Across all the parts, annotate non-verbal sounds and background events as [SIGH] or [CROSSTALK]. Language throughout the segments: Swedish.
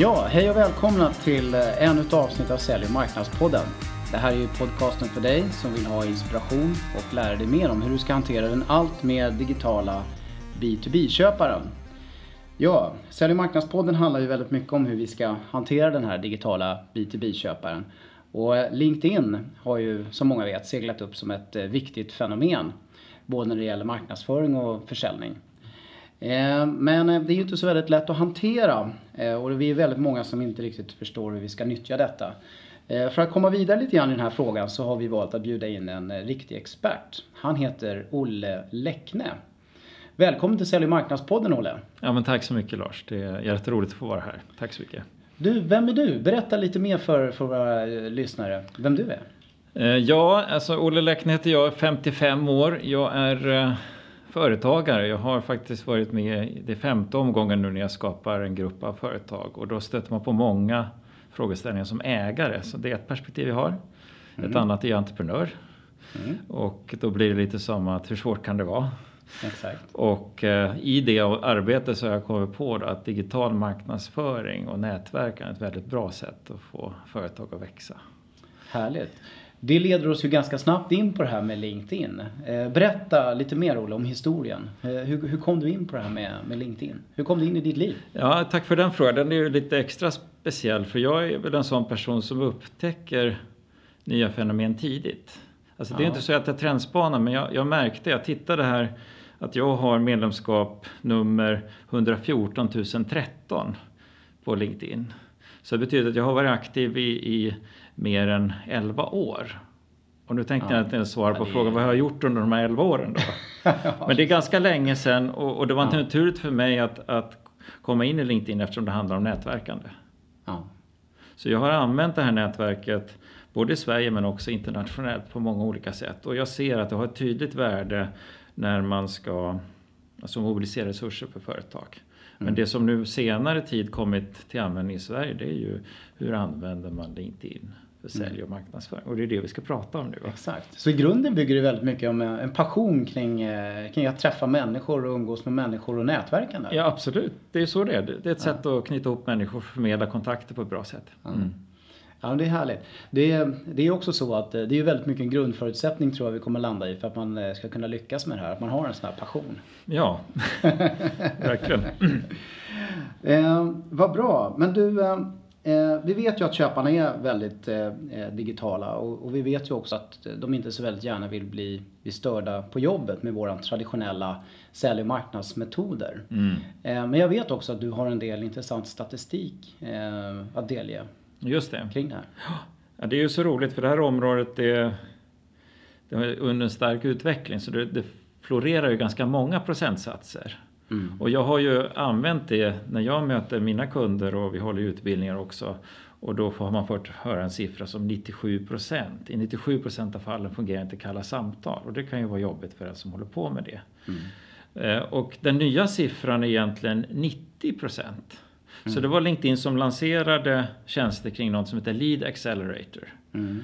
Ja, hej och välkomna till eh, ännu ett avsnitt av Sälj och marknadspodden. Det här är ju podcasten för dig som vill ha inspiration och lära dig mer om hur du ska hantera den allt mer digitala B2B-köparen. Ja, Sälj och marknadspodden handlar ju väldigt mycket om hur vi ska hantera den här digitala B2B-köparen. Och eh, LinkedIn har ju som många vet seglat upp som ett eh, viktigt fenomen. Både när det gäller marknadsföring och försäljning. Eh, men eh, det är ju inte så väldigt lätt att hantera eh, och vi är väldigt många som inte riktigt förstår hur vi ska nyttja detta. För att komma vidare lite grann i den här frågan så har vi valt att bjuda in en riktig expert. Han heter Olle Läckne. Välkommen till Sälj och marknadspodden Olle. Ja men tack så mycket Lars. Det är jätteroligt att få vara här. Tack så mycket. Du, vem är du? Berätta lite mer för, för våra lyssnare vem du är. Ja, alltså Olle Läckne heter jag, 55 år. Jag är företagare. Jag har faktiskt varit med i det femte omgången nu när jag skapar en grupp av företag och då stöter man på många frågeställningar som ägare. Så det är ett perspektiv jag har. Mm. Ett annat är entreprenör. Mm. Och då blir det lite som att hur svårt kan det vara? Exakt. Och eh, i det arbetet så har jag kommit på att digital marknadsföring och nätverk är ett väldigt bra sätt att få företag att växa. Härligt. Det leder oss ju ganska snabbt in på det här med LinkedIn. Eh, berätta lite mer Olle om historien. Eh, hur, hur, kom du in på det här med, med LinkedIn? Hur kom du in i ditt liv? Ja, tack för den frågan. Den är ju lite extra speciell för jag är väl en sån person som upptäcker nya fenomen tidigt. Alltså det är ja. inte så att jag trendspanar men jag, jag märkte, jag tittade här att jag har medlemskap nummer 114 013 på LinkedIn. Så det betyder att jag har varit aktiv i, i mer än 11 år. Och nu tänkte ja. jag inte ens svara på ja, frågan vad jag har gjort under de här 11 åren då. [LAUGHS] Men det är ganska länge sedan och, och det var ja. naturligt för mig att, att komma in i LinkedIn eftersom det handlar om nätverkande. Ja. Så jag har använt det här nätverket både i Sverige men också internationellt på många olika sätt. Och jag ser att det har ett tydligt värde när man ska alltså mobilisera resurser för företag. Men mm. det som nu senare tid kommit till användning i Sverige det är ju hur använder man LinkedIn för sälj mm. och marknadsföring. Och det är det vi ska prata om nu. Exakt. Så i grunden bygger det väldigt mycket om en passion kring, eh, kring att träffa människor och umgås med människor och nätverkande. Ja absolut, det är så det är. Det är ett sätt att knyta ihop människor och förmedla kontakter på ett bra sätt. Mm. Ja, det är härligt. Det är, det är också så att eh, det är väldigt mycket en grundförutsättning tror jag vi kommer landa i för att man eh, ska kunna lyckas med det här. Att man har en sån här passion. Ja, [LAUGHS] verkligen. [LAUGHS] eh, vad bra. Men du, eh, eh, vi vet ju att köparna är väldigt eh, digitala och, och, vi vet ju också att de inte så väldigt gärna vill bli, bli störda på jobbet med våra traditionella sälj och marknadsmetoder. Mm. men jag vet också att du har en del intressant statistik att delge. Just det. Kring det här. Ja, det är ju så roligt för det här området det, det är under en stark utveckling så det, det florerar ju ganska många procentsatser. Mm. Och jag har ju använt det när jag möter mina kunder och vi håller utbildningar också. Och då har man fått höra en siffra som 97 procent. I 97 procent av fallen fungerar inte kalla samtal och det kan ju vara jobbigt för den som håller på med det. Mm. Eh, och den nya siffran är egentligen 90 procent. Mm. Så det var LinkedIn som lanserade tjänster kring något som heter Lead Accelerator. Mm.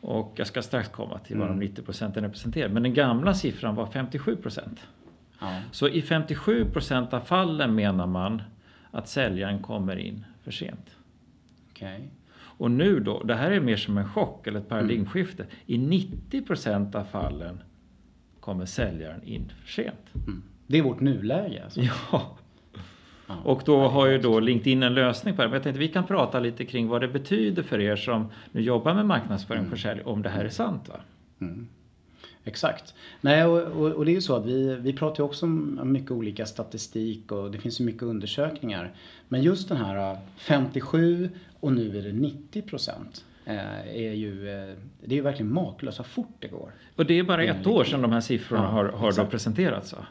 Och jag ska strax komma till vad de 90 mm. procenten representerar. Men den gamla siffran var 57 procent. Ja. Så i 57 procent av fallen menar man att säljaren kommer in för sent. Okay. Och nu då, det här är mer som en chock eller ett paradigmskifte. Mm. I 90 procent av fallen kommer säljaren in för sent. Mm. Det är vårt nuläge alltså. Ja. [LAUGHS] Och då har ju då LinkedIn en lösning på det. Men jag tänkte vi kan prata lite kring vad det betyder för er som nu jobbar med marknadsföring och mm. försäljning, om det här är sant. Va? Mm. Exakt. Nej, och, och, och, det är ju så att vi, vi pratar ju också om mycket olika statistik och det finns ju mycket undersökningar. Men just den här 57 äh, och nu är det 90 procent. Äh, är ju, äh, det är ju verkligen makalöst vad fort det går. Och det är bara ett år sedan de här siffrorna ja, har, har då presenterats va?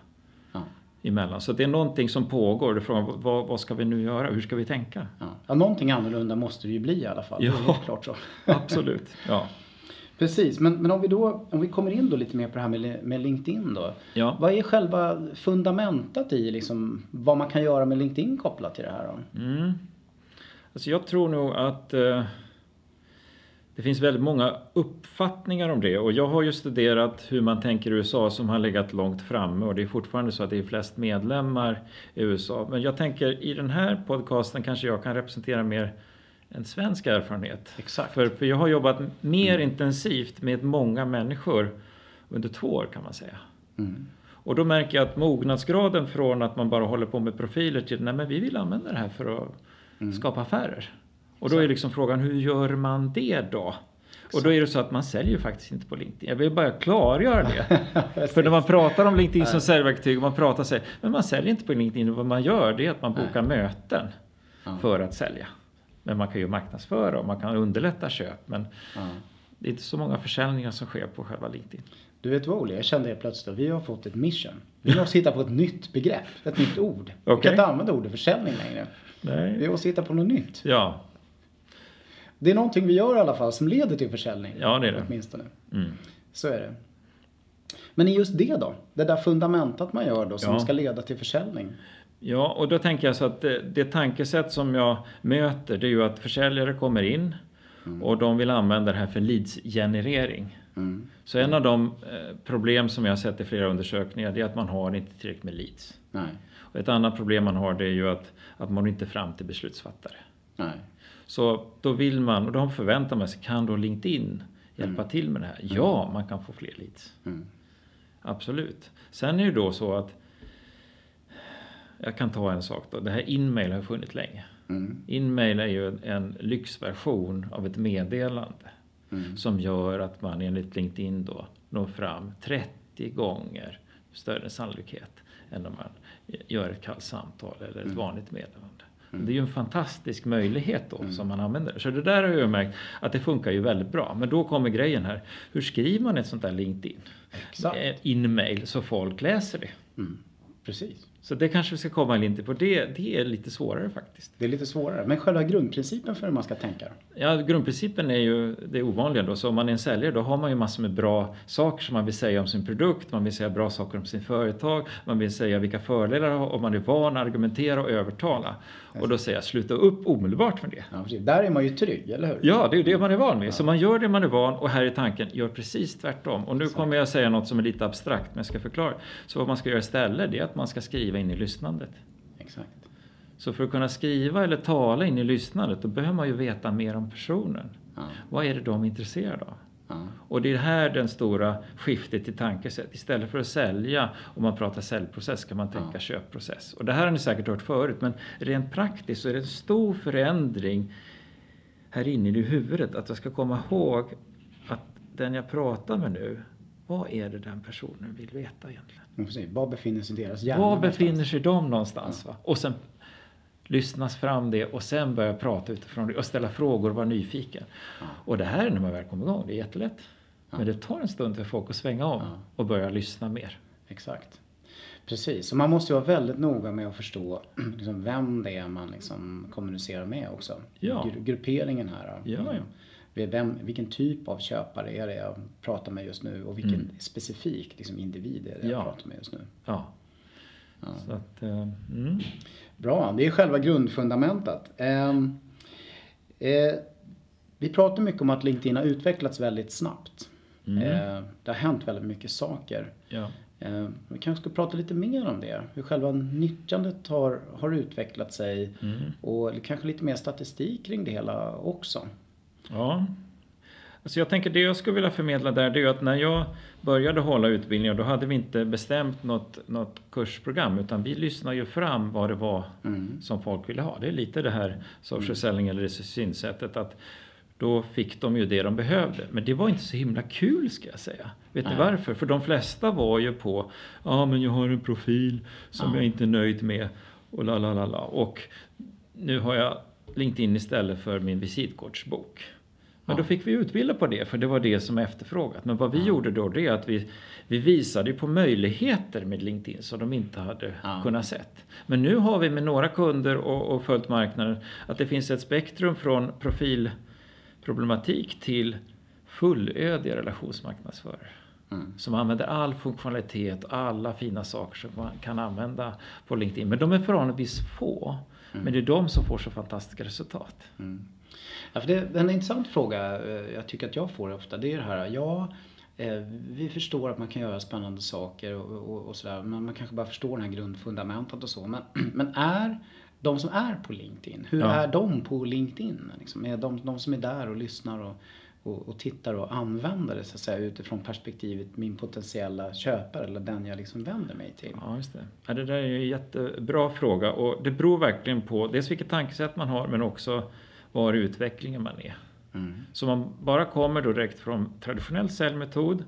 emellan. Så det är någonting som pågår. Frågar vad, vad ska vi nu göra? Hur ska vi tänka? Ja. ja, någonting annorlunda måste det ju bli i alla fall. Ja, det är klart så. absolut. Ja. Precis, men, men om vi då om vi kommer in då lite mer på det här med, med LinkedIn då. Ja. Vad är själva fundamentet i liksom, vad man kan göra med LinkedIn kopplat till det här? Då? Mm. Alltså jag tror nog att eh, det finns väldigt många uppfattningar om det och jag har ju studerat hur man tänker i USA som har legat långt framme och det är fortfarande så att det är flest medlemmar i USA. Men jag tänker i den här podcasten kanske jag kan representera mer en svensk erfarenhet. Exakt. För, för jag har jobbat mer mm. intensivt med många människor under två år kan man säga. Mm. Och då märker jag att mognadsgraden från att man bara håller på med profiler till nej men vi vill använda det här för att mm. skapa affärer. Och då är liksom frågan, hur gör man det då? Och då är det så att man säljer faktiskt inte på LinkedIn. Jag vill bara klargöra det. [LAUGHS] För när man pratar om LinkedIn som säljverktyg, man pratar sig, men man säljer inte på LinkedIn. Vad man gör det är att man bokar Nej. möten för att sälja. Men man kan ju marknadsföra och man kan underlätta köp. Men ja. det är inte så många försäljningar som sker på själva LinkedIn. Du vet vad Olle, jag kände helt plötsligt att vi har fått ett mission. Vi måste hitta på ett nytt begrepp, ett nytt ord. Okay. Vi kan inte använda ordet försäljning längre. Nej. Vi måste hitta på något nytt. Ja, det är någonting vi gör i alla fall som leder till försäljning. Ja, det är det. Åtminstone. Mm. Så är det. Men i just det då? Det där fundamentet man gör då som ja. ska leda till försäljning? Ja, och då tänker jag så att det, det tankesätt som jag möter det är ju att försäljare kommer in mm. och de vill använda det här för leadsgenerering. Mm. Så en av de eh, problem som jag har sett i flera undersökningar det är att man har inte tillräckligt med leads. Nej. Och ett annat problem man har det är ju att, att man inte fram till beslutsfattare. Nej. Så då vill man, och de förväntar man sig, kan då LinkedIn hjälpa mm. till med det här? Ja, man kan få fler leads. Mm. Absolut. Sen är det då så att jag kan ta en sak då. Det här Inmail har funnits länge. Mm. Inmail är ju en lyxversion av ett meddelande. Mm. Som gör att man enligt LinkedIn då når fram 30 gånger större sannolikhet än om man gör ett kallt samtal eller ett mm. vanligt meddelande. Mm. Det är ju en fantastisk möjlighet då mm. som man använder. Så det där har jag märkt att det funkar ju väldigt bra. Men då kommer grejen här. Hur skriver man ett sånt där LinkedIn? Exakt. Eh, in-mail så folk läser det. Mm. Precis. Så det kanske vi ska komma in på. Det, det är lite svårare faktiskt. Det är lite svårare. Men själva grundprincipen för hur man ska tänka? Ja, grundprincipen är ju det ovanliga då. Så om man är en säljare då har man ju massor med bra saker som man vill säga om sin produkt. Man vill säga bra saker om sin företag. Man vill säga vilka fördelar det har och man är van att argumentera och övertala. Och då säger jag sluta upp omedelbart med det. Ja. Där är man ju trygg, eller hur? Ja, det är ju det man är van vid. Ja. Så man gör det man är van och här är tanken, gör precis tvärtom. Och nu Exakt. kommer jag säga något som är lite abstrakt men jag ska förklara. Så vad man ska göra istället det är att man ska skriva in i lyssnandet. Exakt. Så för att kunna skriva eller tala in i lyssnandet då behöver man ju veta mer om personen. Ja. Vad är det de är intresserade av? Och det är här den stora skiftet i tankesätt. Istället för att sälja, om man pratar säljprocess, kan man tänka ja. köpprocess. Och det här har ni säkert hört förut, men rent praktiskt så är det en stor förändring här inne i huvudet. Att jag ska komma ihåg att den jag pratar med nu, vad är det den personen vill veta egentligen? Var befinner sig deras hjärna? Var befinner sig de någonstans? Va? Och sen lyssnas fram det och sen börja prata utifrån det och ställa frågor och vara nyfiken. Ja. Och det här när man väl kommer igång, det är jättelätt. Ja. Men det tar en stund för folk att svänga om ja. och börja lyssna mer. Exakt. Precis, och man måste ju vara väldigt noga med att förstå [CLEARS THROAT] liksom, vem det är man liksom kommunicerar med också. Ja. grupperingen här. Ja, ja. Vem, vilken typ av köpare är det jag pratar med just nu och vilken mm. specifik liksom, individ är det jag pratar med just nu. Ja. Så att, uh, mm. Bra, det är själva grundfundamentet. Eh, eh, vi pratar mycket om att LinkedIn har utvecklats väldigt snabbt. Mm. Eh, det har hänt väldigt mycket saker. Ja. Eh, vi kanske ska prata lite mer om det. Hur själva nyttjandet har, har utvecklat sig. Mm. Och kanske lite mer statistik kring det hela också. Ja, Alltså jag tänker det jag skulle vilja förmedla där det är att när jag började hålla utbildningar då hade vi inte bestämt något, något kursprogram utan vi lyssnade ju fram vad det var mm. som folk ville ha. Det är lite det här social mm. selling eller det synsättet att då fick de ju det de behövde. Men det var inte så himla kul ska jag säga. Vet ni varför? För de flesta var ju på, ja ah, men jag har en profil som ja. jag inte är nöjd med och la la la la. Och nu har jag LinkedIn istället för min visitkortsbok. Men då fick vi utbilda på det, för det var det som efterfrågat. Men vad vi ja. gjorde då, det är att vi, vi visade på möjligheter med LinkedIn som de inte hade ja. kunnat sett. Men nu har vi med några kunder och, och följt marknaden att det finns ett spektrum från profilproblematik till fullödiga relationsmarknadsförare. Mm. Som använder all funktionalitet alla fina saker som man kan använda på LinkedIn. Men de är förhållandevis få. Men det är de som får så fantastiska resultat. Mm. Ja, för det är en intressant fråga eh, jag tycker att jag får ofta. Det är det här, ja eh, vi förstår att man kan göra spännande saker och, och, och sådär. Men man kanske bara förstår det här grundfundamentet och så. Men, [CLEARS THROAT] men är de som är på LinkedIn, hur Ja. är de på LinkedIn? Liksom, är de, de som är där och lyssnar och, och, och tittar och använder det så att säga, utifrån perspektivet min potentiella köpare eller den jag liksom vänder mig till? Ja, just det. Ja, det där är ju en jättebra fråga och det beror verkligen på dels vilket tankesätt man har men också var i utvecklingen man är. Mm. Så man bara kommer då direkt från traditionell säljmetod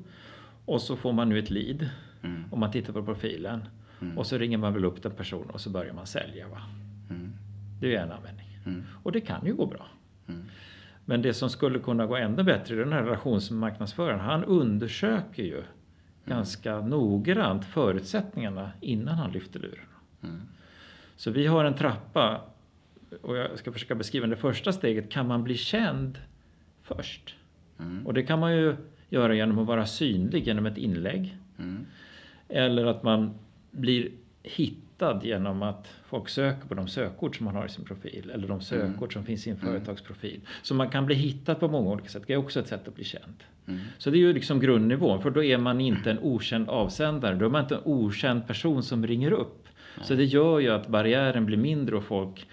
och så får man nu ett lead Mm. om man tittar på profilen och så ringer man väl upp den personen och så börjar man sälja. Va? Mm. Det är en användning. Mm. Och det kan ju gå bra. Mm. Men det som skulle kunna gå ännu bättre, den här relationsmarknadsföraren, han undersöker ju ganska noggrant förutsättningarna innan han lyfter luren. Mm. Så vi har en trappa och jag ska försöka beskriva det första steget. Kan man bli känd först? Mm. Och det kan man ju göra genom att vara synlig genom ett inlägg. Mm. Eller att man blir hittad genom att folk söker på de sökord som man har i sin profil. Eller de sökord som finns i en företagsprofil. Så man kan bli hittad på många olika sätt. Det är också ett sätt att bli känd. Mm. Så det är ju liksom grundnivån. För då är man inte en okänd avsändare. Då är man inte en okänd person som ringer upp. Så det gör ju att barriären blir mindre och folk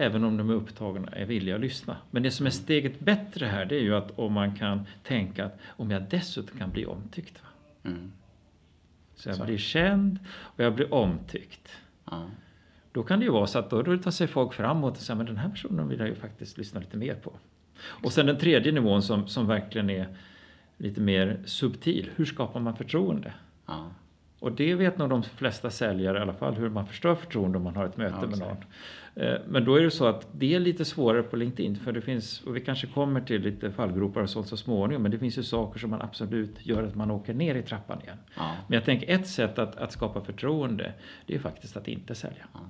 Även om de är upptagna är villiga att lyssna. Men det som är steget bättre här det är ju att om man kan tänka att om jag dessutom kan bli omtyckt. Mm. Så jag Så. blir känd och jag blir omtyckt. Ja. Då kan det ju vara så att då, tar sig folk framåt och säger men den här personen vill jag ju faktiskt lyssna lite mer på. Och sen den tredje nivån som, som verkligen är lite mer subtil. Hur skapar man förtroende? Ja. Och det vet nog de flesta säljare i alla fall, hur man förstör förtroende om man har ett möte Ja, med någon. Eh, Men då är det så att det är lite svårare på LinkedIn, för det finns, och vi kanske kommer till lite fallgropar och sånt så småningom, men det finns ju saker som man absolut gör att man åker ner i trappan igen. Ja. Men jag tänker ett sätt att, att skapa förtroende, det är faktiskt att inte sälja. Ja.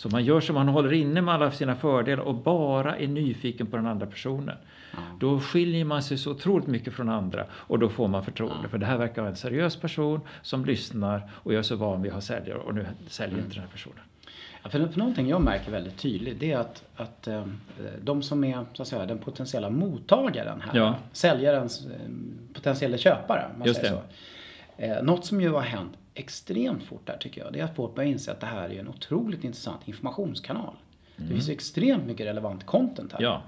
Så man gör så man håller inne med alla sina fördelar och bara är nyfiken på den andra personen. Ja. Då skiljer man sig så otroligt mycket från andra och då får man förtroende. För det här verkar vara en seriös person som lyssnar och jag är så van vid att ha säljare och nu säljer inte den här personen. Ja, för, för någonting jag märker väldigt tydligt det är att, att eh, de som är så att säga, den potentiella mottagaren här, Ja. säljarens eh, potentiella köpare, man Just säger det. så. Eh, något som ju har hänt extremt fort där tycker jag, det är att folk börjar inse att det här är en otroligt intressant informationskanal. Det finns extremt mycket relevant content här. Mm. Ja,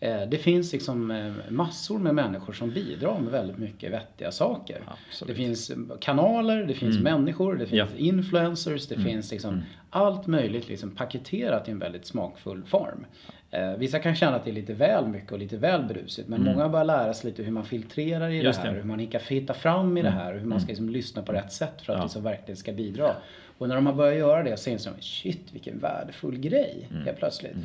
Eh, Det finns liksom eh, massor med människor som bidrar med väldigt mycket vettiga saker. Absolut. Det finns eh, kanaler, det finns människor, det finns Ja. influencers, det finns liksom allt möjligt liksom paketerat i en väldigt smakfull form. Eh, vissa kan känna att det är lite väl mycket och lite väl brusigt men många börjar lära sig lite hur man filtrerar i Just det här, det. hur man hittar, fram i det här och hur man ska liksom lyssna på rätt sätt för att Ja. det så verkligen ska bidra. Och när de har börjat göra det så inser de, shit vilken värdefull grej helt plötsligt.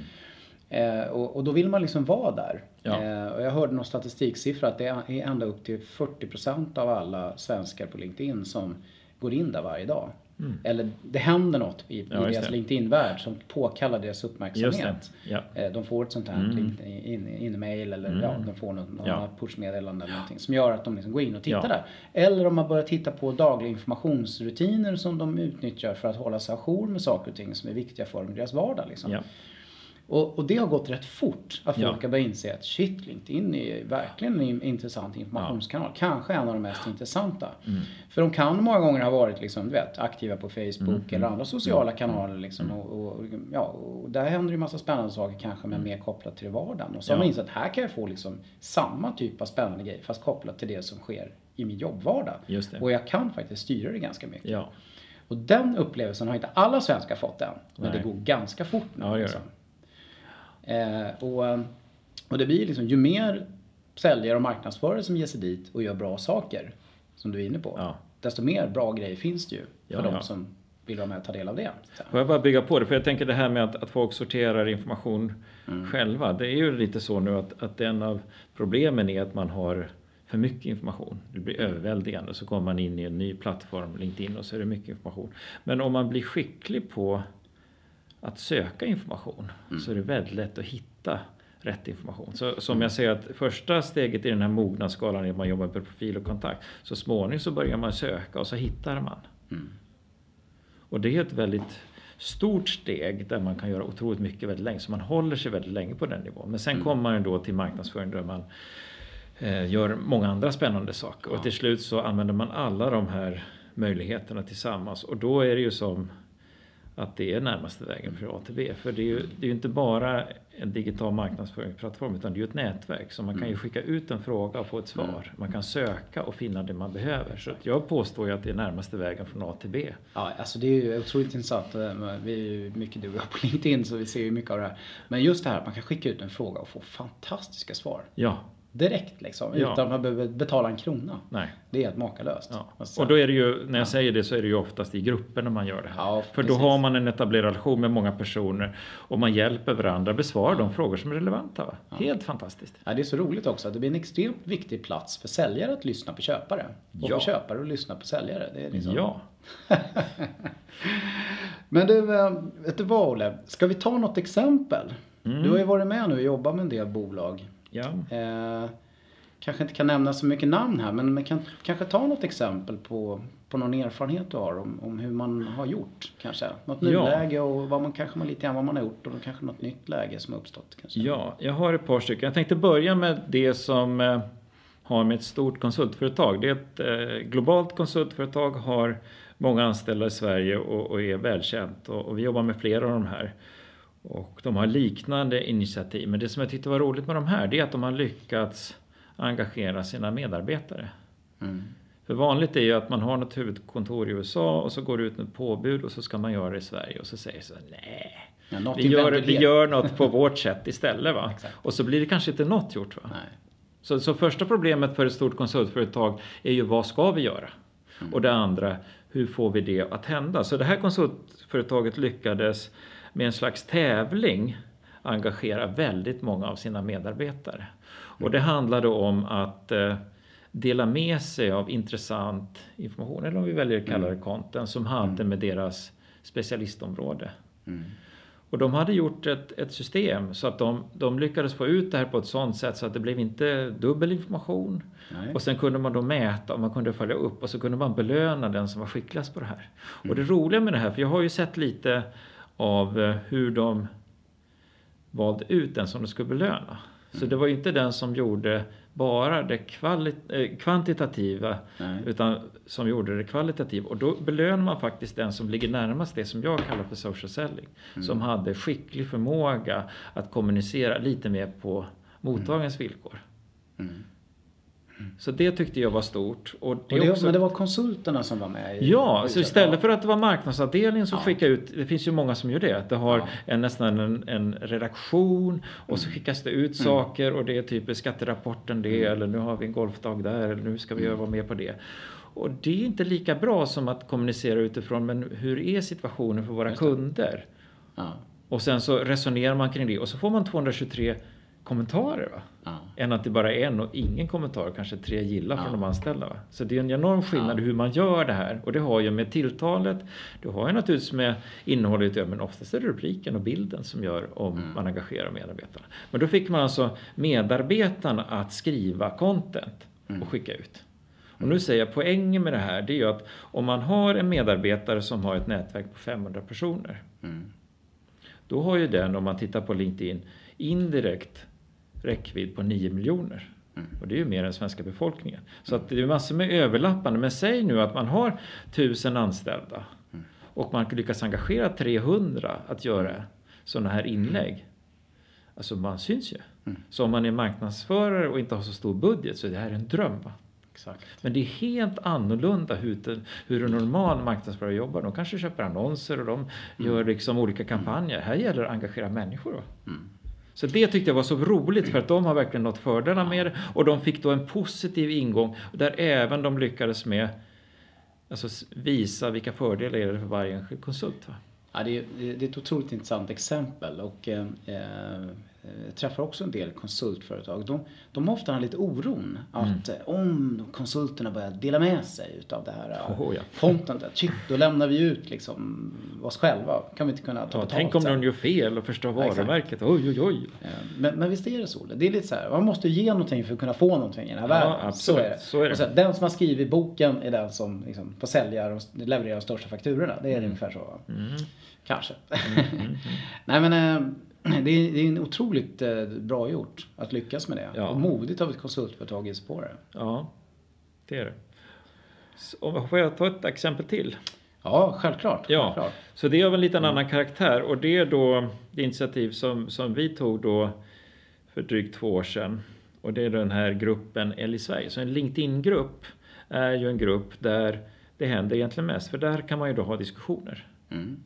Eh, och, och då vill man liksom vara där. Ja. Eh, och jag hörde någon statistiksiffra att det är ända upp till 40% av alla svenskar på LinkedIn som går in där varje dag. Eller det händer något i, i Ja, just deras. LinkedIn-värld som påkallar deras uppmärksamhet. Ja. Eh, De får ett sånt här LinkedIn in, in-mail eller ja, de får något, något Ja. pushmeddelande eller någonting som gör att de liksom går in och tittar Ja. där. Eller om man börjar titta på dagliga informationsrutiner som de utnyttjar för att hålla sig ajour med saker och ting som är viktiga för dem i deras vardag. Liksom. Ja. Och, och det har gått rätt fort att Ja. folk har börjat inse att shit, LinkedIn är verkligen en intressant informationskanal. Kanske en av de mest intressanta. Mm. För de kan många gånger ha varit liksom, du vet, aktiva på Facebook Mm. eller andra sociala kanaler. Liksom, och, och, ja, och där händer ju massa spännande saker kanske men mer kopplat till vardagen. Och så har man Mm. Ja. insett att här kan jag få liksom samma typ av spännande grejer fast kopplat till det som sker i min jobbvardag. Det. Och jag kan faktiskt styra det ganska mycket. Ja. Och den upplevelsen har inte alla svenskar fått än. Men Nej. det går ganska fort nu. Ja, det gör liksom. Eh, och, och det blir liksom, ju mer säljare och marknadsförare som ger sig dit och gör bra saker, som du är inne på, Ja. desto mer bra grejer finns det ju för Ja, de ja. som vill vara med och ta del av det. Får jag bara bygga på det? För jag tänker det här med att, att folk sorterar information själva. Det är ju lite så nu att, att en av problemen är att man har för mycket information. Det blir överväldigande. Så kommer man in i en ny plattform, LinkedIn, och så är det mycket information. Men om man blir skicklig på att söka information så är det väldigt lätt att hitta rätt information. Så som jag säger att första steget i den här mognadsskalan är att man jobbar med profil och kontakt. Så småningom så börjar man söka och så hittar man. Mm. Och det är ett väldigt stort steg där man kan göra otroligt mycket väldigt länge. Så man håller sig väldigt länge på den nivån. Men sen mm. kommer man då till marknadsföring där man eh, gör många andra spännande saker. Ja. Och till slut så använder man alla de här möjligheterna tillsammans. Och då är det ju som att det är närmaste vägen för ATB. För det är ju, det är ju inte bara en digital marknadsföringsplattform utan det är ju ett nätverk. Så man kan ju mm. skicka ut en fråga och få ett svar. Mm. Man kan söka och finna det man behöver. Så jag påstår ju att det är närmaste vägen från A till B. Ja, alltså det är ju otroligt intressant. Vi är ju mycket du och jag på LinkedIn så vi ser ju mycket av det här. Men just det här att man kan skicka ut en fråga och få fantastiska svar. Ja, direkt liksom. Ja. Utan att man behöver betala en krona. Nej. Det är helt makalöst. Ja. Och då är det ju, när jag ja. säger det så är det ju oftast i grupper när man gör det här. Ja, För då har man en etablerad relation med många personer och man hjälper varandra besvara de frågor som är relevanta. Va? Helt fantastiskt. Ja, det är så roligt också att det blir en extremt viktig plats för säljare att lyssna på köpare. Och för köpare att lyssna på säljare. Det är liksom... Ja. [LAUGHS] Men du, eh, vet du vad Olle? Ska vi ta något exempel? Mm. Du har ju varit med nu och jobbat med en del bolag. Ja. Eh, kanske inte kan nämna så mycket namn här men man kan kanske ta något exempel på, på någon erfarenhet du har om, om hur man har gjort kanske. Något nuläge och vad man kanske man lite grann vad man har gjort och kanske något nytt läge som har uppstått. Kanske. Ja, jag har ett par stycken. Jag tänkte börja med det som eh, har med ett stort konsultföretag. Det är ett eh, globalt konsultföretag, har många anställda i Sverige och, och är välkänt och, och vi jobbar med flera av de här. Och de har liknande initiativ. Men det som jag tyckte var roligt med de här, det är att de har lyckats engagera sina medarbetare. Mm. För vanligt är ju att man har något huvudkontor i USA och så går det ut ett påbud och så ska man göra det i Sverige och så säger så nej. Ja, vi, gör, vi gör något på vårt sätt istället. Va? och så blir det kanske inte något gjort. Va? Så, så första problemet för ett stort konsultföretag är ju vad ska vi göra? Mm. Och det andra, hur får vi det att hända? Så det här konsultföretaget lyckades med en slags tävling engagera väldigt många av sina medarbetare. Och det handlade om att eh, dela med sig av intressant information, eller om vi väljer att kalla det mm. content, som hade mm. med deras specialistområde. Mm. Och de hade gjort ett, ett system så att de, de, lyckades få ut det här på ett sådant sätt så att det blev inte dubbel information. Nej. Och sen kunde man då mäta och man kunde följa upp och så kunde man belöna den som var skickligast på det här. Mm. Och det roliga med det här, för jag har ju sett lite av eh, hur de valde ut den som de skulle belöna. Så mm. det var inte den som gjorde bara det eh, kvantitativa Nej. utan som gjorde det kvalitativa. Och då belönar man faktiskt den som ligger närmast det som jag kallar för social selling. Mm. Som hade skicklig förmåga att kommunicera lite mer på mottagarens mm. villkor. Mm. Så det tyckte jag var stort. Och det, och det också... Men det var konsulterna som var med? I ja, så istället för att det var marknadsavdelningen som ja. skickade ut, det finns ju många som gör det, det har ja. en, nästan en, en redaktion och så mm. skickas det ut mm. saker och det är typ skatterapporten det mm. eller nu har vi en golfdag där eller nu ska vi mm. vara med på det. Och det är inte lika bra som att kommunicera utifrån men hur är situationen för våra kunder? Ja. Och sen så resonerar man kring det och så får man 223 kommentarer. Va? Ja. Än att det bara är en och ingen kommentar, kanske tre gillar från de anställda. Va? Så det är en enorm skillnad ja. hur man gör det här. Och det har ju med tilltalet, det har ju naturligtvis med innehållet men oftast är det rubriken och bilden som gör om mm. man engagerar medarbetarna. Men då fick man alltså medarbetarna att skriva content och mm. skicka ut. Och nu säger jag poängen med det här, det är ju att om man har en medarbetare som har ett nätverk på 500 personer. Mm. Då har ju den, om man tittar på LinkedIn, indirekt räckvidd på 9 miljoner. Mm. Och det är ju mer än svenska befolkningen. Så att det är massor med överlappande. Men säg nu att man har 1000 anställda mm. och man lyckas engagera 300 att göra sådana här inlägg. Alltså man syns ju. Mm. Så om man är marknadsförare och inte har så stor budget så är det här en dröm. Va? Exakt. Men det är helt annorlunda hur, hur en normal marknadsförare jobbar. De kanske köper annonser och de mm. gör liksom olika kampanjer. Här gäller det att engagera människor. Mm. Så det tyckte jag var så roligt för att de har verkligen nått fördelar med det och de fick då en positiv ingång där även de lyckades med alltså visa vilka fördelar är det för varje enskild konsult. Ja, det, är, det är ett otroligt intressant exempel och eh, eh träffar också en del konsultföretag. De, de har ofta lite oron att mm. om konsulterna börjar dela med sig utav det här oh, ja. contentet, shit, då lämnar vi ut liksom oss själva. Kan vi inte kunna ta ja, Tänk om någon gör fel och förstör varumärket. Oj, oj, oj. Men, men visst är det så? Det är lite så här, man måste ge någonting för att kunna få någonting i den här ja, världen. Absolut. Så är det. Så är det. Så, den som har skrivit boken är den som liksom, får sälja och leverera de största fakturorna. Det är mm. ungefär så. Mm. Kanske. Mm, mm, mm. [LAUGHS] Nej men det, är, det är en otroligt äh, bra gjort att lyckas med det. Ja. Och modigt av ett konsultföretag i spåret. Ja, det är det. Så, får jag ta ett exempel till? Ja, självklart. Ja, självklart. Så det är av en liten annan karaktär och det är då det initiativ som, som vi tog då för drygt två år sedan. Och det är den här gruppen i Sverige. Så en LinkedIn-grupp är ju en grupp där det händer egentligen mest. För där kan man ju då ha diskussioner. Mm.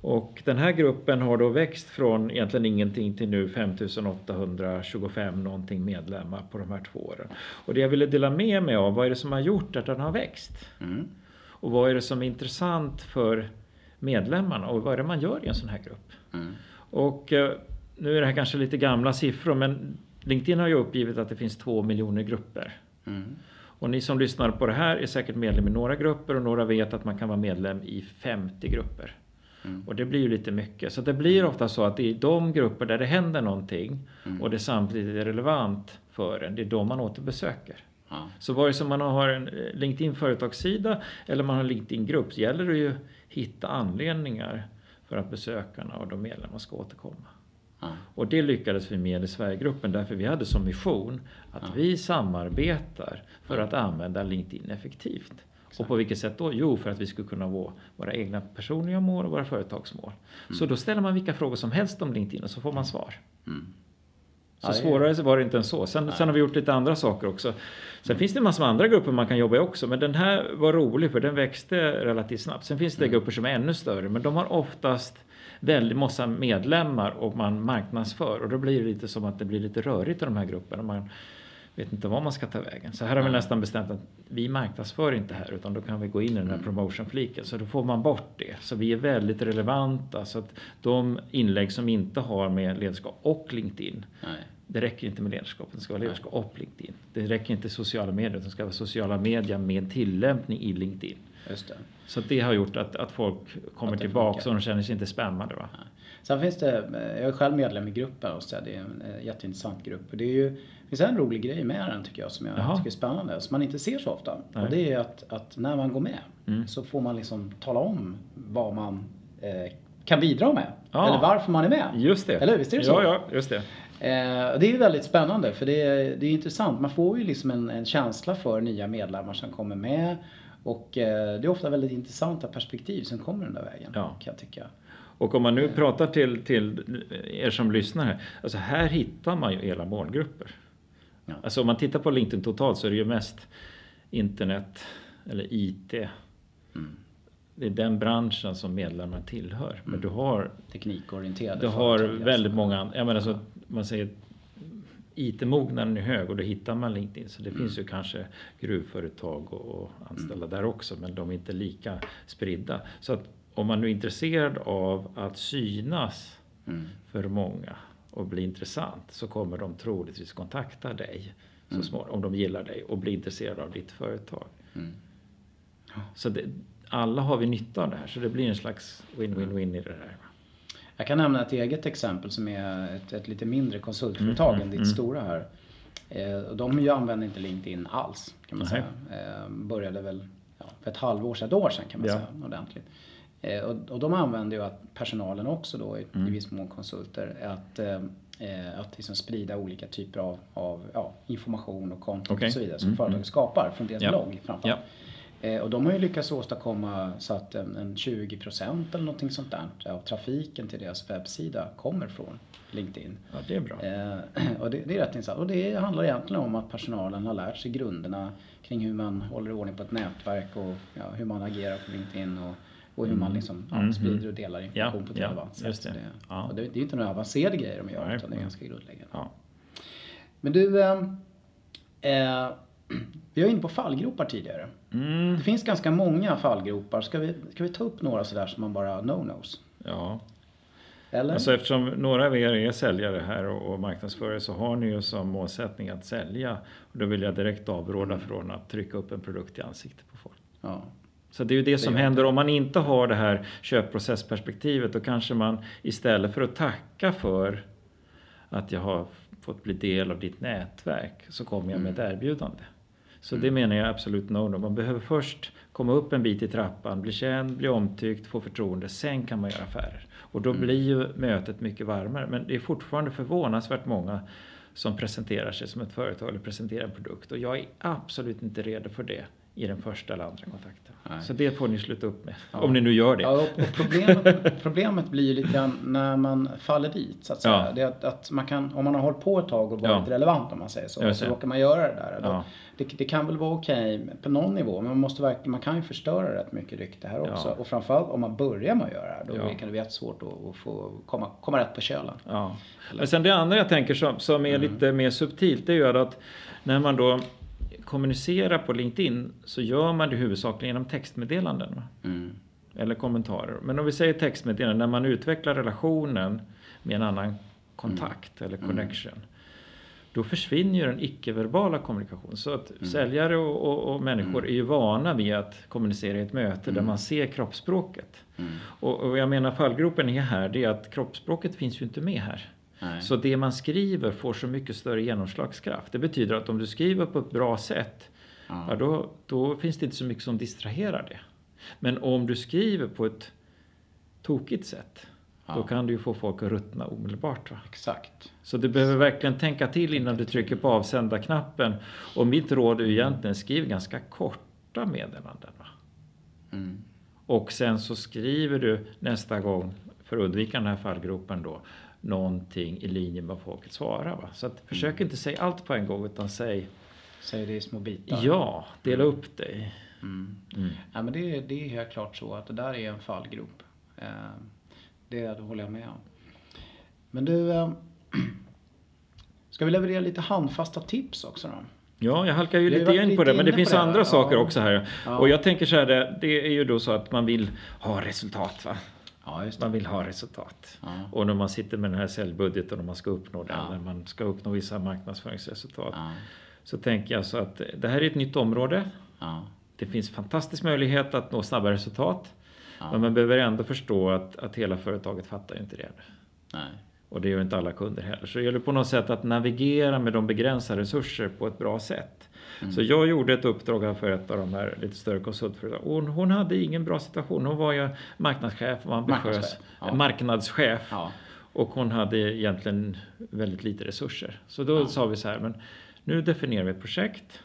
Och den här gruppen har då växt från egentligen ingenting till nu 5825 någonting medlemmar på de här två åren. Och det jag ville dela med mig av, vad är det som har gjort att den har växt? Mm. Och vad är det som är intressant för medlemmarna och vad är det man gör i en sån här grupp? Mm. Och eh, nu är det här kanske lite gamla siffror men LinkedIn har ju uppgivit att det finns två miljoner grupper. Mm. Och ni som lyssnar på det här är säkert medlem i några grupper och några vet att man kan vara medlem i 50 grupper. Mm. Och det blir ju lite mycket. Så det blir ofta så att i de grupper där det händer någonting mm. och det samtidigt är relevant för en, det är de man återbesöker. Ja. Så vare sig man har en eh, LinkedIn företagssida eller man har en LinkedIn-grupp så gäller det ju att hitta anledningar för att besökarna och de medlemmar ska återkomma. Ja. Och det lyckades vi med i Sverigegruppen därför vi hade som mission att ja. vi samarbetar för att använda LinkedIn effektivt. Exakt. Och på vilket sätt då? Jo, för att vi skulle kunna nå våra egna personliga mål och våra företagsmål. Mm. Så då ställer man vilka frågor som helst om LinkedIn och så får man svar. Mm. Så ja, svårare var det inte än så. Sen, sen, har vi gjort lite andra saker också. Sen mm. finns det en massa andra grupper man kan jobba i också. Men den här var rolig för den växte relativt snabbt. Sen finns det mm. grupper som är ännu större. Men de har oftast väldigt massa medlemmar och man marknadsför. Och då blir det lite som att det blir lite rörigt i de här grupperna. Man, vet inte var man ska ta vägen. Så här har vi nästan bestämt att vi marknadsför inte här utan då kan vi gå in i den här mm. promotion-fliken. Så då får man bort det. Så vi är väldigt relevanta. Så att de inlägg som inte har med ledarskap och LinkedIn Nej. Det räcker inte med ledarskap, det ska vara ledarskap och LinkedIn. Det räcker inte sociala medier, det ska vara sociala medier med tillämpning i LinkedIn. Just det. Så det har gjort att, att folk kommer att tillbaka och de känner sig inte spammade. Va? Sen finns det, jag är själv medlem i gruppen och så det är en eh, jätteintressant grupp. Det är ju, finns en rolig grej med den tycker jag som jag Jaha. tycker är spännande. Som man inte ser så ofta. Nej. Och det är att, att när man går med mm. så får man liksom tala om vad man eh, kan bidra med. Ja. Eller varför man är med. Just det. Eller visst är det så? Ja, ja, just det. Eh, det är väldigt spännande för det är, det är intressant. Man får ju liksom en, en känsla för nya medlemmar som kommer med. Och eh, det är ofta väldigt intressanta perspektiv som kommer den där vägen ja. kan jag tycka. Och om man nu pratar till, till er som lyssnar här. Alltså här hittar man ju hela målgrupper. Ja. Alltså om man tittar på LinkedIn totalt så är det ju mest internet eller IT. Mm. Det är den branschen som medlemmar tillhör. Mm. Men du har teknikorienterade Du har väldigt många, jag menar så man säger IT-mognaden är hög och då hittar man LinkedIn. Så det mm. finns ju kanske gruvföretag och, anställda mm. där också men de är inte lika spridda. Så att om man nu är intresserad av att synas mm. för många och bli intressant så kommer de troligtvis kontakta dig så mm. småningom, om de gillar dig och blir intresserade av ditt företag. Mm. Så det, alla har vi nytta av det här så det blir en slags win-win-win i det här. Jag kan nämna ett eget exempel som är ett, ett lite mindre konsultföretag mm, än ditt mm. stora här. Eh, de använder inte LinkedIn alls kan man Nej. säga. Eh, började väl ja, för ett halvår sedan, ett år sedan kan man ja. säga ordentligt. Eh, och, och, de använder ju att personalen också då i, mm. i viss mån konsulter att, eh, att liksom sprida olika typer av, av ja, information och content okay. och så vidare som mm. företaget mm. skapar från deras ja. blogg framförallt. Ja. Eh, och de har ju lyckats åstadkomma så att en, en 20% eller någonting sånt där av trafiken till deras webbsida kommer från LinkedIn. Ja, det är bra. Eh, [CLEARS THROAT] och det, det, är rätt intressant. Och det handlar egentligen om att personalen har lärt sig grunderna kring hur man håller ordning på ett nätverk och ja, hur man agerar på LinkedIn och, och hur mm. man liksom, ja, mm, sprider och delar information på ett relevant sätt. Det. Det, och det, det är inte några avancerade grejer de gör, Nej, utan det är ganska grundläggande. Men du, eh, eh [CLEARS THROAT] vi var inne på fallgropar tidigare. Mm. Det finns ganska många fallgropar. Ska vi, ska vi ta upp några sådär som man bara no-nos? Ja. Eller? Alltså eftersom några av er är säljare här och, och marknadsförare så har ni ju som målsättning att sälja. Och då vill jag direkt avråda Mm. från att trycka upp en produkt i ansiktet på folk. Ja. Så det är ju det som händer om man inte har det här köpprocessperspektivet. Då kanske man istället för att tacka för att jag har fått bli del av ditt nätverk så kommer jag med ett Mm. erbjudande. Så det menar jag absolut no-no. Man behöver först komma upp en bit i trappan, bli känd, bli omtyckt, få förtroende. Sen kan man göra affärer. Och då Mm. blir ju mötet mycket varmare. Men det är fortfarande förvånansvärt många som presenterar sig som ett företag eller presenterar en produkt. Och jag är absolut inte redo för det i den första eller andra kontakten. Nej. Så det får ni sluta upp med. Ja. Om ni nu gör det. Ja, problemet, [LAUGHS] problemet blir ju lite grann när man faller dit så att säga. Ja. Det att, att man kan, om man har hållit på ett tag och varit Ja. relevant om man säger så. Så råkar man göra det där. Då, det, det kan väl vara okej på någon nivå men man, måste verkligen, man kan ju förstöra rätt mycket rykte här också. Ja. Och framförallt om man börjar med att göra det här. Då Ja. kan det bli jättesvårt att, att få komma, komma rätt på kölen. Ja. Men sen det andra jag tänker som, som är Mm. lite mer subtilt det är ju att när man då kommunicerar på LinkedIn så gör man det huvudsakligen genom textmeddelanden. Mm. Eller kommentarer. Men om vi säger textmeddelanden, när man utvecklar relationen med en annan kontakt eller connection. Då försvinner ju den icke-verbala kommunikationen. Så att säljare och, och, och människor är ju vana vid att kommunicera i ett möte där man ser kroppsspråket. Mm. Och, och jag menar fallgropen är här, det är att kroppsspråket finns ju inte med här. Nej. Så det man skriver får så mycket större genomslagskraft. Det betyder att om du skriver på ett bra sätt, Ja. ja, då, då finns det inte så mycket som distraherar det. Men om du skriver på ett tokigt sätt, då Ja. kan du ju få folk att ruttna omedelbart. Va? Exakt. Så du behöver verkligen tänka till innan du trycker på avsända-knappen. Och mitt råd är egentligen skriv ganska korta meddelanden. Va? Mm. Och sen så skriver du nästa gång, för att undvika den här fallgropen då, någonting i linje med vad folket svarar. Va? Så att, försök inte säga allt på en gång utan säg Säg det i små bitar. ja, dela upp dig. Mm. Mm. Ja, men det, är- det är helt klart så att det där är en fallgrop. Eh, Det, det håller jag med om. Men du, eh, [CLEARS THROAT] ska vi leverera lite handfasta tips också då? Ja, jag halkar ju lite in på det, men det finns det, andra ja. saker också här. Ja. Och jag tänker så här, det, det är ju då så att man vill ha resultat. Va? Ja, Man vill ha resultat. Ja. Och när man sitter med den här säljbudgeten och man ska uppnå den, Ja. när man ska uppnå vissa marknadsföringsresultat. Så tänker jag så att det här är ett nytt område. Det finns fantastisk möjlighet att nå snabba resultat. Men man behöver ändå förstå att, att hela företaget fattar ju inte det. nej. Och det gör inte alla kunder heller. Så det gäller på något sätt att navigera med de begränsade resurser på ett bra sätt. Mm. Så jag gjorde ett uppdrag här för ett av de här lite större konsultföretagen. Hon, hon hade ingen bra situation. Hon var ju marknadschef och ambitiös. Marknadschef, ja. Marknadschef. Ja, Och hon hade egentligen väldigt lite resurser. Så då Ja. sa vi så här, men nu definierar vi ett projekt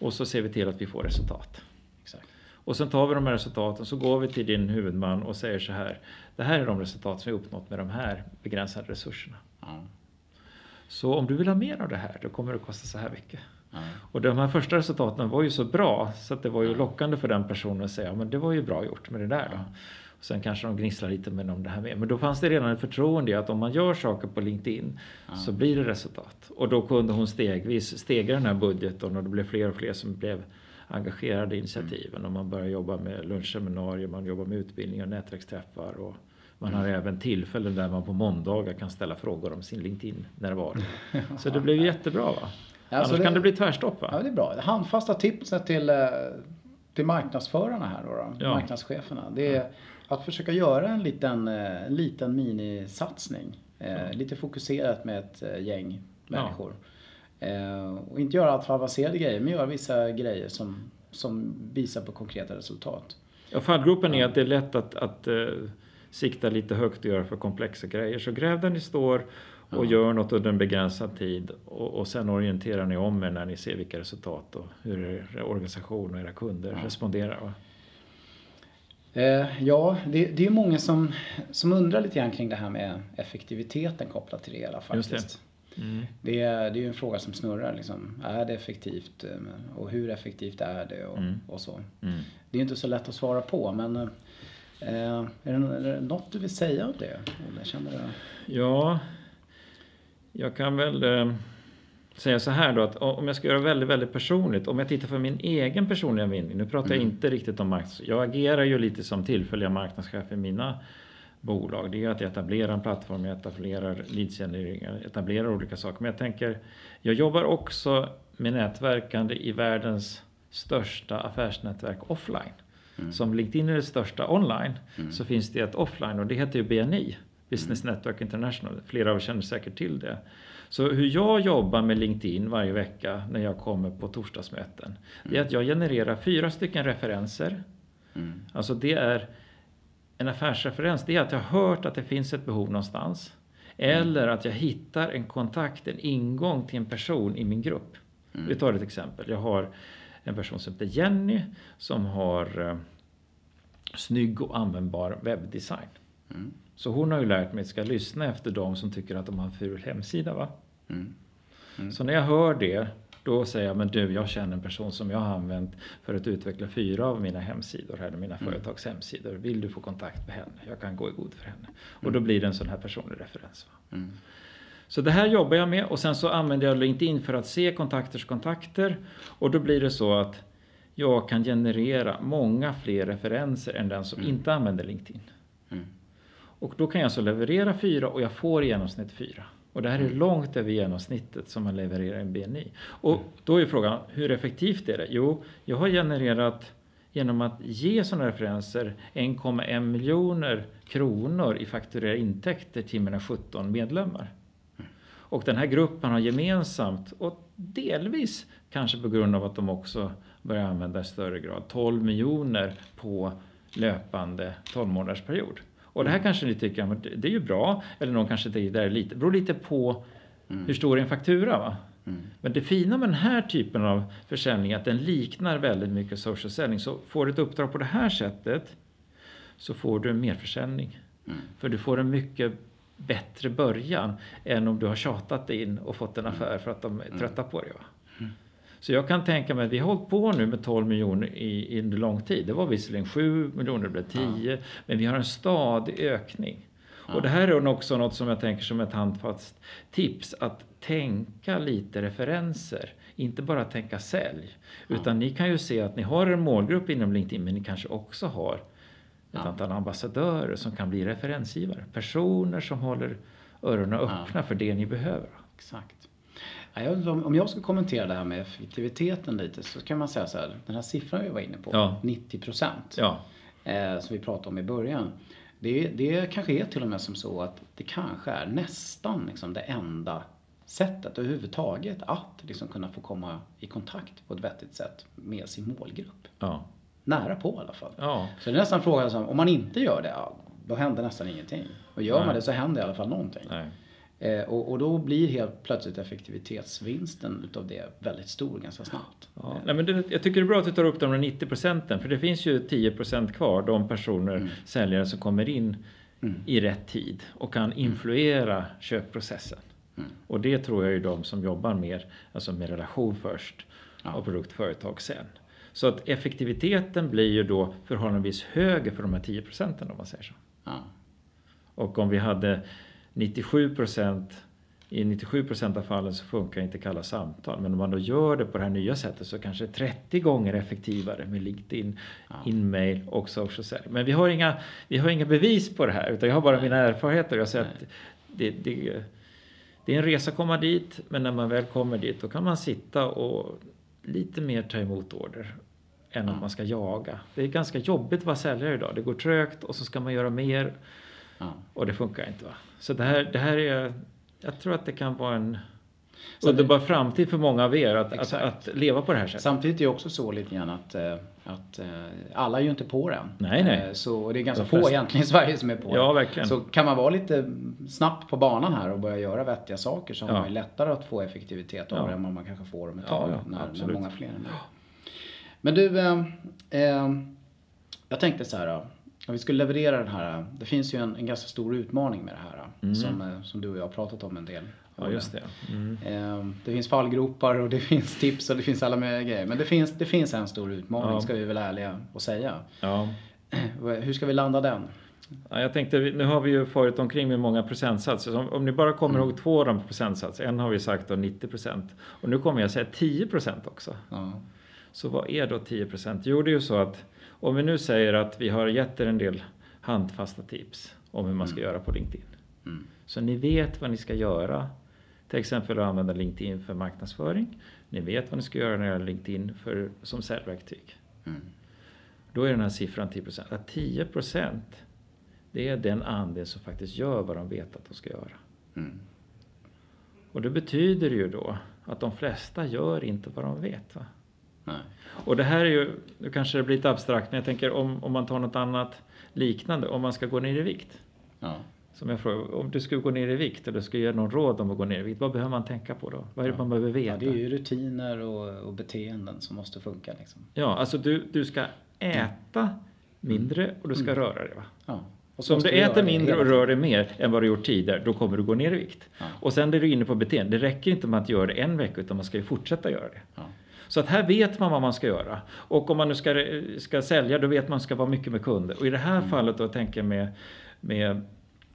och så ser vi till att vi får resultat. exakt. Och sen tar vi de här resultaten så går vi till din huvudman och säger så här. Det här är de resultat som vi uppnått med de här begränsade resurserna. Ja, Så om du vill ha mer av det här, då kommer det att kosta så här mycket. Ja, Och de här första resultaten var ju så bra så att det var ju lockande för den personen att säga, ja, men det var ju bra gjort med det där då. Och sen kanske de gnisslar lite med om det här med. Men då fanns det redan ett förtroende i att om man gör saker på LinkedIn så blir det resultat. Och då kunde hon stegvis stegra den här budgeten och det blev fler och fler som blev engagerade i initiativen. Och man börjar jobba med lunchseminarier, man jobbar med utbildning och nätverksträffar. Och man har även tillfällen där man på måndagar kan ställa frågor om sin LinkedIn-närvaro. [LAUGHS] Så det blev jättebra va? Ja, Annars så det- kan det bli tvärstopp va? ja, det är bra. Handfasta tipset till, eh, till marknadsförarna här då, då Ja. marknadscheferna. Det är att försöka göra en liten, eh, en liten minisatsning. Eh, Lite fokuserat med ett eh, gäng människor. Eh, och inte göra allt för avancerade grejer, men göra vissa grejer som, som visar på konkreta resultat. Ja, fallgropen är att det är lätt att, att eh, sikta lite högt och göra för komplexa grejer. Så gräv där ni står och gör något under en begränsad tid. Och, och sen orienterar ni om er när ni ser vilka resultat och hur er organisation och era kunder responderar. Va? Eh, ja, det, det är många som, som undrar lite grann kring det här med effektiviteten kopplat till det hela Just faktiskt. det. Mm. Det är, det är ju en fråga som snurrar. Liksom. Är det effektivt? eh, Och hur effektivt är det? Och, Mm. och så. Mm. Det är inte så lätt att svara på men eh, är, det, är det något du vill säga om det? Olle? Känner du? Ja, jag kan väl eh, säga så här då att om jag ska göra väldigt, väldigt personligt. Om jag tittar för min egen personliga vinning. Nu pratar jag inte riktigt om marknads... Jag agerar ju lite som tillfälliga marknadschef i mina bolag. Det är att jag etablerar en plattform, jag etablerar leadsgenerering, jag etablerar olika saker. Men jag tänker, jag jobbar också med nätverkande i världens största affärsnätverk offline. Mm. Som LinkedIn är det största online mm. så finns det ett offline och det heter ju BNI. Business. Network International. Flera av er känner säkert till det. Så hur jag jobbar med LinkedIn varje vecka när jag kommer på torsdagsmöten. Det är att jag genererar fyra stycken referenser. Mm. Alltså det är en affärsreferens. Det är att jag har hört att det finns ett behov någonstans. Mm. Eller att jag hittar en kontakt, en ingång till en person i min grupp. Mm. Vi tar ett exempel. Jag har en person som heter Jenny som har eh, snygg och användbar webbdesign. Mm. Så hon har ju lärt mig att ska lyssna efter de som tycker att de har en ful hemsida. Va? Mm. Mm. Så när jag hör det, då säger jag, men du, jag känner en person som jag har använt för att utveckla fyra av mina hemsidor, eller mina mm. företags hemsidor. Vill du få kontakt med henne? Jag kan gå i god för henne. Och då mm. blir det en sån här personlig referens. Mm. Så det här jobbar jag med och sen så använder jag LinkedIn för att se kontakters kontakter. Och då blir det så att jag kan generera många fler referenser än den som mm. inte använder LinkedIn. Och då kan jag alltså leverera fyra och jag får i genomsnitt fyra. Och det här är mm. långt över genomsnittet som man levererar i en BNI. Och mm. då är frågan, hur effektivt är det? Jo, jag har genererat genom att ge sådana referenser 1,1 miljoner kronor i fakturerade intäkter till mina 17 medlemmar. Mm. Och den här gruppen har gemensamt, och delvis kanske på grund av att de också börjar använda i större grad, 12 miljoner på löpande 12 månaders period. Och det här kanske ni tycker, men det är ju bra. Eller någon kanske tycker det är lite. Det beror lite på mm. hur stor är en faktura. Va? Mm. Men det fina med den här typen av försäljning är att den liknar väldigt mycket social selling. Så får du ett uppdrag på det här sättet så får du en merförsäljning. Mm. För du får en mycket bättre början än om du har tjatat in och fått en mm. affär för att de är mm. trötta på dig. Va? Så jag kan tänka mig att vi har hållit på nu med 12 miljoner i, i under lång tid. Det var visserligen 7 miljoner, det blev 10. Ja. Men vi har en stadig ökning. Ja. Och det här är också något som jag tänker som ett handfast tips. Att tänka lite referenser. Inte bara tänka sälj. Ja. Utan ni kan ju se att ni har en målgrupp inom LinkedIn men ni kanske också har ett ja. antal ambassadörer som kan bli referensgivare. Personer som håller öronen öppna för det ni behöver. Exakt. Om jag ska kommentera det här med effektiviteten lite så kan man säga så här. Den här siffran vi var inne på, ja. 90 procent. Ja. Eh, som vi pratade om i början. Det, det kanske är till och med som så att det kanske är nästan liksom det enda sättet överhuvudtaget att liksom kunna få komma i kontakt på ett vettigt sätt med sin målgrupp. Ja. Nära på i alla fall. Ja. Så det är nästan frågan om man inte gör det, då händer nästan ingenting. Och gör Nej. man det så händer i alla fall någonting. Nej. Eh, och, och, då blir helt plötsligt effektivitetsvinsten utav det väldigt stor ganska snabbt. Ja. Nej, men det, jag tycker det är bra att du tar upp de 90 procenten för det finns ju 10 procent kvar, de personer, mm. säljare som kommer in mm. i rätt tid och kan mm. influera mm. köpprocessen. Och det tror jag är de som jobbar mer alltså med relation först ja. och produktföretag sen. Så att effektiviteten blir ju då förhållandevis högre för de här 10 procenten om man säger så. Ja. Och om vi hade 97 procent i 97 procent av fallen så funkar inte kalla samtal. Men om man då gör det på det här nya sättet så kanske 30 gånger effektivare med LinkedIn, ja. inmail och social selling. Men vi har, inga, vi har inga bevis på det här utan jag har bara Nej. mina erfarenheter. Jag säger att det, det, det, är en resa att komma dit men när man väl kommer dit då kan man sitta och lite mer ta emot order än ja. att man ska jaga. Det är ganska jobbigt att vara säljare idag. Det går trögt och så ska man göra mer Ja. Och det funkar inte. Va? Så det här, det här är, jag tror att det kan vara en underbar framtid för många av er att, att, att, leva på det här sättet. Samtidigt är det också så lite grann att, eh, att eh, alla är ju inte på den. Nej, nej. Eh, så det är ganska få egentligen i Sverige som är på ja, den. Verkligen. Så kan man vara lite snabbt på banan här och börja göra vettiga saker så ja. man lättare att få effektivitet av ja. det än vad man kanske får om ett tag. Ja, när, när, många fler är med. Men du, eh, eh, jag tänkte så här. Om vi skulle leverera den här, det finns ju en, en ganska stor utmaning med det här mm. som, eh, som du och jag har pratat om en del. Ja, just det. Mm. Ehm, det finns fallgropar och det [LAUGHS] finns tips och det finns alla möjliga grejer. Men det finns, det finns en stor utmaning, ja. ska vi väl ärliga och säga. Ja. [CLEARS THROAT] Hur ska vi landa den? Ja, jag tänkte, nu har vi ju farit omkring med många procentsatser. Om, om ni bara kommer mm. ihåg två av de procentsatser, en har vi sagt då 90 procent. Och nu kommer jag säga 10 procent också. Ja. Så vad är då 10 procent? Jo, det är ju så att om vi nu säger att vi har gett er en del handfasta tips om hur man ska göra på LinkedIn. Mm. Så ni vet vad ni ska göra. Till exempel att använda LinkedIn för marknadsföring. Ni vet vad ni ska göra när det gäller LinkedIn för, som säljverktyg. Mm. Då är den här siffran 10 procent. Att 10 procent det är den andel som faktiskt gör vad de vet att de ska göra. Mm. Och det betyder ju då att de flesta gör inte vad de vet. Va? Nej. Och det här är ju, nu kanske det blir lite abstrakt, men jag tänker om, om man tar något annat liknande, om man ska gå ner i vikt. Ja. Som jag frågar, om du skulle gå ner i vikt eller skulle ge någon råd om att gå ner i vikt, vad behöver man tänka på då? Vad är det ja. man behöver veta? Ja, det är ju rutiner och, och beteenden som måste funka. Liksom. Ja, alltså du, du ska äta mindre och du ska mm. röra dig. Va? Ja. Och så om du äter mindre och rör dig mer än vad du gjort tidigare, då kommer du gå ner i vikt. Ja. Och sen är du inne på beteende. Det räcker inte med att göra det en vecka, utan man ska ju fortsätta göra det. Ja. Så att här vet man vad man ska göra. Och om man nu ska, ska sälja, då vet man ska vara mycket med kunder. Och i det här mm. fallet då, tänker jag med, med,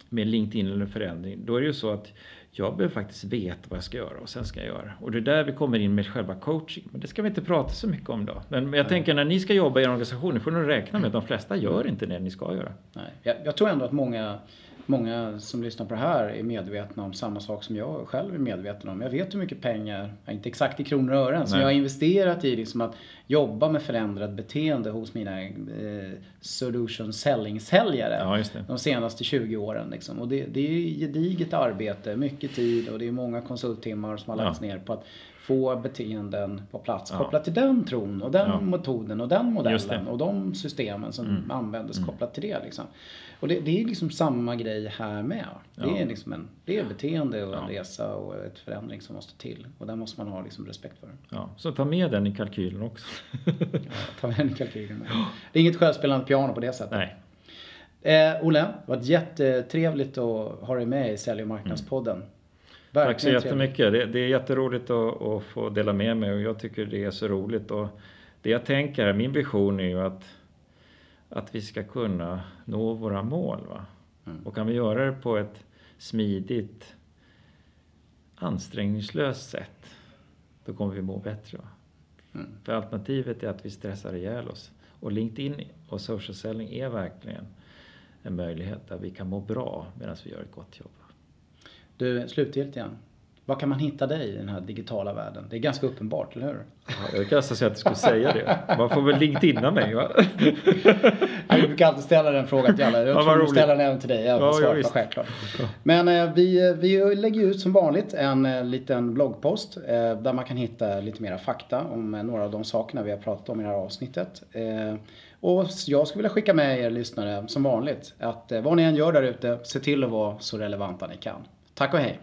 med LinkedIn eller förändring, då är det ju så att jag behöver faktiskt veta vad jag ska göra och sen ska jag göra. Och det är där vi kommer in med själva coaching. Men det ska vi inte prata så mycket om då. Men jag Nej. tänker när ni ska jobba i en organisation, får ni räkna med att de flesta gör inte det ni ska göra. Nej. Jag, jag tror ändå att många många som lyssnar på det här är medvetna om samma sak som jag själv är medveten om. Jag vet hur mycket pengar, inte exakt i kronor och ören, som jag har investerat i liksom att jobba med förändrat beteende hos mina eh, solution selling-säljare ja, de senaste 20 åren. Liksom. Och det, det är gediget arbete, mycket tid och det är många konsulttimmar som har lagts ja. ner på att få beteenden på plats ja. kopplat till den tron och den metoden och den modellen och de systemen som mm. användes mm. kopplat till det. Liksom. Och det, det, är liksom samma grej här med. Det ja. är liksom en, det är beteende och en resa och ett förändring som måste till. Och den måste man ha liksom respekt för. Ja, så ta med den i kalkylen också. [LAUGHS] ja, ta med den i kalkylen. Det är inget självspelande piano på det sättet. Nej. Eh, Olle, det var jättetrevligt att ha dig med i Sälj och marknadspodden. Mm. Tack så jättemycket. Det, det är jätteroligt att, att, få dela med mig och jag tycker det är så roligt. Och det jag tänker, min vision är ju att, att vi ska kunna nå våra mål. Va? Mm. Och kan vi göra det på ett smidigt, ansträngningslöst sätt, då kommer vi må bättre. Va? Mm. För alternativet är att vi stressar ihjäl oss. Och LinkedIn och social selling är verkligen en möjlighet där vi kan må bra medan vi gör ett gott jobb. Du, slutgiltigen. Var kan man hitta dig i den här digitala världen? Det är ganska uppenbart, eller hur? Ja, jag kan nästan säga att du skulle säga det. Man får väl LinkedIna mig va? [LAUGHS] jag brukar alltid ställa den frågan till alla. Jag ja, tror ställa den även till dig. Jag ja, svarar ja, självklart. Men eh, vi, vi lägger ut som vanligt en eh, liten bloggpost eh, där man kan hitta lite mera fakta om eh, några av de sakerna vi har pratat om i det här avsnittet. Eh, och jag skulle vilja skicka med er lyssnare som vanligt att eh, vad ni än gör där ute, se till att vara så relevanta ni kan. Tack och hej!